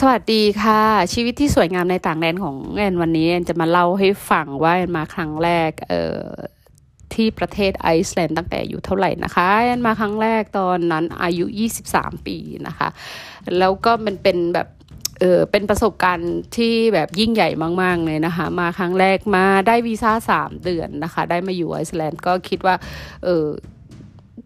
สวัสดีค่ะ ชีวิตที่สวยงามในต่างแดนของแอนวันนี้แอนจะมาเล่าให้ฟังว่าแอนมาครั้งแรกเอ่อที่ประเทศไอซ์แลนด์ตั้งแต่อายุเท่าไหร่นะคะแอนมาครั้งแรกตอนนั้นอายุ 23 ปีนะคะ แล้วก็มันเป็นแบบเออเป็นประสบการณ์ที่แบบยิ่งใหญ่มาก ๆ เลยนะคะ มาครั้งแรกมาได้วีซ่าสามเดือนนะคะ ได้มาอยู่ไอซ์แลนด์ก็คิดว่า เออ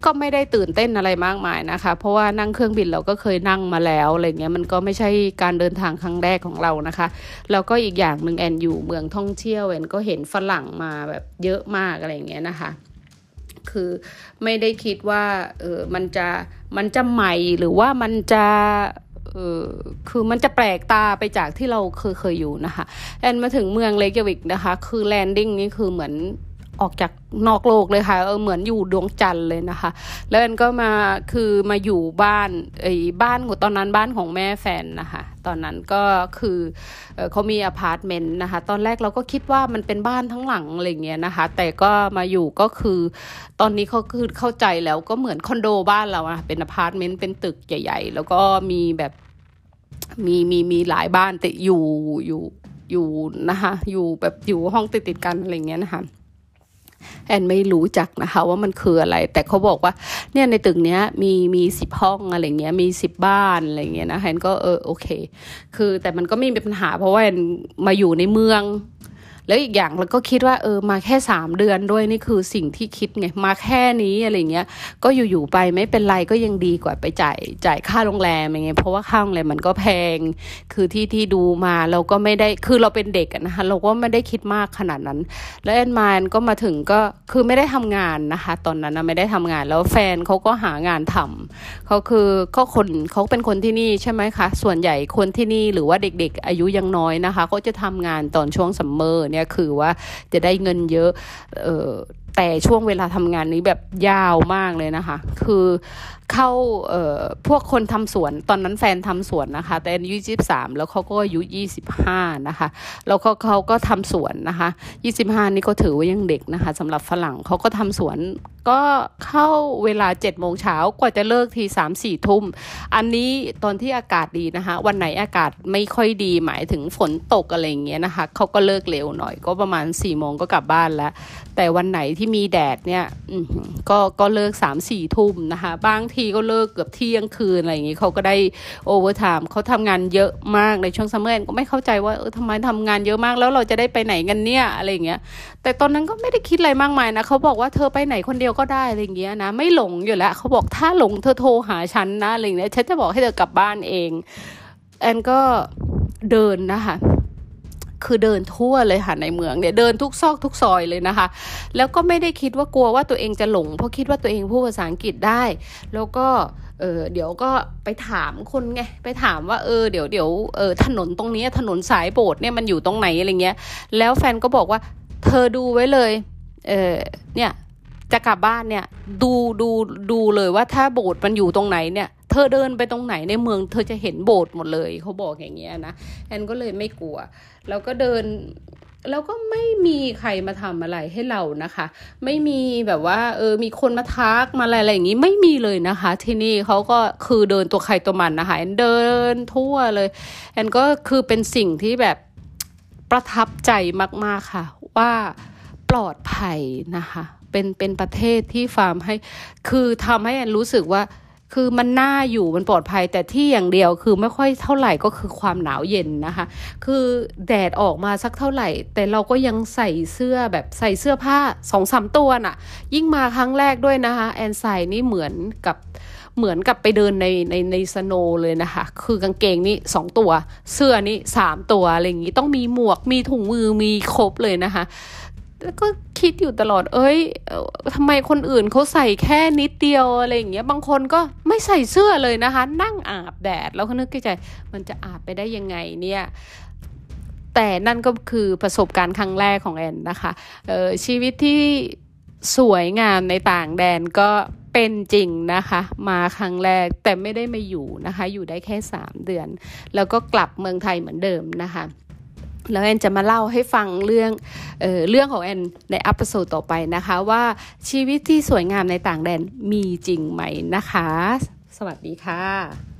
ก็ไม่ได้ตื่นเต้นอะไรมากมายนะคะ เพราะว่านั่งเครื่องบินเราก็เคยนั่งมาแล้วอะไรเงี้ยมันก็ไม่ใช่การเดินทางครั้งแรกของเรานะคะแล้วก็อีกอย่างหนึ่งแอนอยู่เมืองท่องเที่ยวแอนก็เห็นฝรั่งมาแบบเยอะมากอะไรเงี้ยนะคะ คือไม่ได้คิดว่าเออมันจะมันจะใหม่หรือว่ามันจะเออคือมันจะแปลกตาไปจากที่เราเคยเคยอยู่นะคะแอนมาถึงเมืองเลกวิกนะคะ คือแลนดิ้งนี่คือเหมือน ออกจากนอกโลกเลยค่ะเออเหมือนอยู่ดวงจันทร์เลยนะคะ แล้วอนก็มาคือมาอยู่บ้านไอ้บ้านของตอนนั้นบ้านของแม่แฟนนะคะตอนนั้นก็คือเขามีอพาร์ตเมนต์นะคะ ตอนแรกเราก็คิดว่ามันเป็นบ้านทั้งหลังอะไรเงี้ยนะคะ แต่ก็มาอยู่ก็คือ ตอนนี้เขาคือเข้าใจแล้วก็เหมือนคอนโดบ้านเราอะเป็นอพาร์ตเมนต์เป็นตึกใหญ่ ๆ แล้วก็มีแบบมีมีมีหลายบ้านติดอยู่อยู่อยู่นะคะ อยู่แบบอยู่ห้องติดติดกันอะไรเงี้ยนะคะ แอนไม่รู้จักนะคะว่ามันคืออะไร แต่เขาบอกว่าเนี่ยในตึกเนี้ยมีมีสิบห้องอะไรเงี้ยมีสิบบ้านอะไรเงี้ยนะแอนก็เออโอเค คือแต่มันก็ไม่มีปัญหาเพราะว่าแอนมาอยู่ในเมือง แล้วอีกอย่างเราก็คิดว่าเออมาแค่สามเดือนด้วยนี่คือสิ่งที่คิดไงมาแค่นี้อะไรเงี้ยก็อยู่ๆไปไม่เป็นไรก็ยังดีกว่าไปจ่ายจ่ายค่าโรงแรมอย่างเงี้ยเพราะว่าค่าโรงแรมมันก็แพง คือที่ที่ดูมาเราก็ไม่ได้คือเราเป็นเด็กนะคะเราก็ไม่ได้คิดมากขนาดนั้น แล้วแอนมานก็มาถึงก็คือไม่ได้ทำงานนะคะ ตอนนั้นไม่ได้ทำงานแล้วแฟนเขาก็หางานทำเขาคือก็คนเขาเป็นคนที่นี่ใช่ไหมคะส่วนใหญ่คนที่นี่หรือว่าเด็กๆ อายุยังน้อยนะคะ ก็จะทำงานตอนช่วงซัมเมอร์เนี่ยคือว่าจะได้เงินเยอะเออแต่ช่วงเวลาทำงานนี้แบบยาวมากเลยนะคะ คือ เข้าเอ่อพวกคนทำสวนตอนนั้นแฟนทำสวนนะคะ แต่อายุยี่สิบสามแล้วเขาก็อายุยี่สิบห้านะคะ แล้วเขาเขาก็ทำสวนนะคะยี่สิบห้านี่ก็ถือว่ายังเด็กนะคะสำหรับฝรั่งเขาก็ทำสวนก็เข้าเวลาเจ็ดโมงเช้ากว่าจะเลิกทีสามสี่ทุ่ม อันนี้ตอนที่อากาศดีนะคะ วันไหนอากาศไม่ค่อยดีหมายถึงฝนตกอะไรอย่างเงี้ยนะคะเขาก็เลิกเร็วหน่อย ก็ประมาณสี่โมงก็กลับบ้านแล้ว แต่วันไหนที่มีแดดเนี่ยก็ก็เลิกสามสี่ทุ่มนะคะ บางทีทีก็เลิกเกือบเที่ยงคืนอะไรอย่างนี้เขาก็ได้overtime เขาทำงานเยอะมากในช่วง summer ก็ไม่เข้าใจว่าเออทำไมทำงานเยอะมากแล้วเราจะได้ไปไหนกันเนี่ยอะไรอย่างเงี้ย แต่ตอนนั้นก็ไม่ได้คิดอะไรมากมายนะเขาบอกว่าเธอไปไหนคนเดียวก็ได้อะไรอย่างเงี้ยนะ ไม่หลงอยู่แล้วเขาบอกถ้าหลงเธอโทรหาฉันนะอะไรอย่างเงี้ยฉันจะบอกให้เธอกลับบ้านเองแอนก็เดินนะคะ คือเดินทั่วเลยค่ะในเมืองเนี่ยเดินทุกซอกทุกซอยเลยนะคะ แล้วก็ไม่ได้คิดว่ากลัวว่าตัวเองจะหลง เพราะคิดว่าตัวเองพูดภาษาอังกฤษได้ แล้วก็เออเดี๋ยวก็ไปถามคนไงไปถามว่าเออเดี๋ยวเดี๋ยวเออถนนตรงนี้ถนนสายโบสถ์เนี่ยมันอยู่ตรงไหนอะไรเงี้ย แล้วแฟนก็บอกว่าเธอดูไว้เลย เออเนี่ยจะกลับบ้านเนี่ย ดูดูดูเลยว่าถ้าโบสถ์มันอยู่ตรงไหนเนี่ย เธอเดินไปตรงไหนในเมือง เธอจะเห็นโบสถ์หมดเลยเขาบอกอย่างเงี้ยนะแอนก็เลยไม่กลัว แล้วก็เดินแล้วก็ไม่มีใครมาทำอะไรให้เรานะคะ ไม่มีแบบว่า เออมีคนมาทักมาอะไรอะไรอย่างนี้ไม่มีเลยนะคะ ที่นี่เขาก็คือเดินตัวใครตัวมันนะคะแอนเดินทั่วเลยแอนก็คือเป็นสิ่งที่แบบประทับใจมาก ๆค่ะ ว่าปลอดภัยนะคะ เป็นเป็นประเทศที่ฟาร์มให้ คือทำให้แอนรู้สึกว่า คือมันน่าอยู่มันปลอดภัยแต่ที่อย่างเดียวคือไม่ค่อยเท่าไหร่ก็คือความหนาวเย็นนะคะ คือแดดออกมาสักเท่าไหร่ แต่เราก็ยังใส่เสื้อแบบใส่เสื้อผ้าสองสามตัวน่ะ ยิ่งมาครั้งแรกด้วยนะคะ แอนใส่นี่เหมือนกับเหมือนกับไปเดินในในในสโนเลยนะคะ คือกางเกงนี่สองตัว เสื้อนี่สามตัวอะไรอย่างนี้ต้องมีหมวกมีถุงมือมีครบเลยนะคะ แล้วก็คิดอยู่ตลอด เอ้ยทำไมคนอื่นเขาใส่แค่นิดเดียวอะไรอย่างเงี้ย บางคนก็ไม่ใส่เสื้อเลยนะคะ นั่งอาบแดด แล้วก็นึกใจ มันจะอาบไปได้ยังไงเนี่ย แต่นั่นก็คือประสบการณ์ครั้งแรกของแอนนะคะ เออชีวิตที่สวยงามในต่างแดนก็เป็นจริงนะคะ มาครั้งแรกแต่ไม่ได้มาอยู่นะคะ อยู่ได้แค่สามเดือน แล้วก็กลับเมืองไทยเหมือนเดิมนะคะ แล้วแอนจะมาเล่าให้ฟังเรื่องเออเรื่องของแอนในอัปโซดต่อไปนะคะว่าชีวิตที่สวยงามในต่างแดนมีจริงไหมนะคะ สวัสดีค่ะ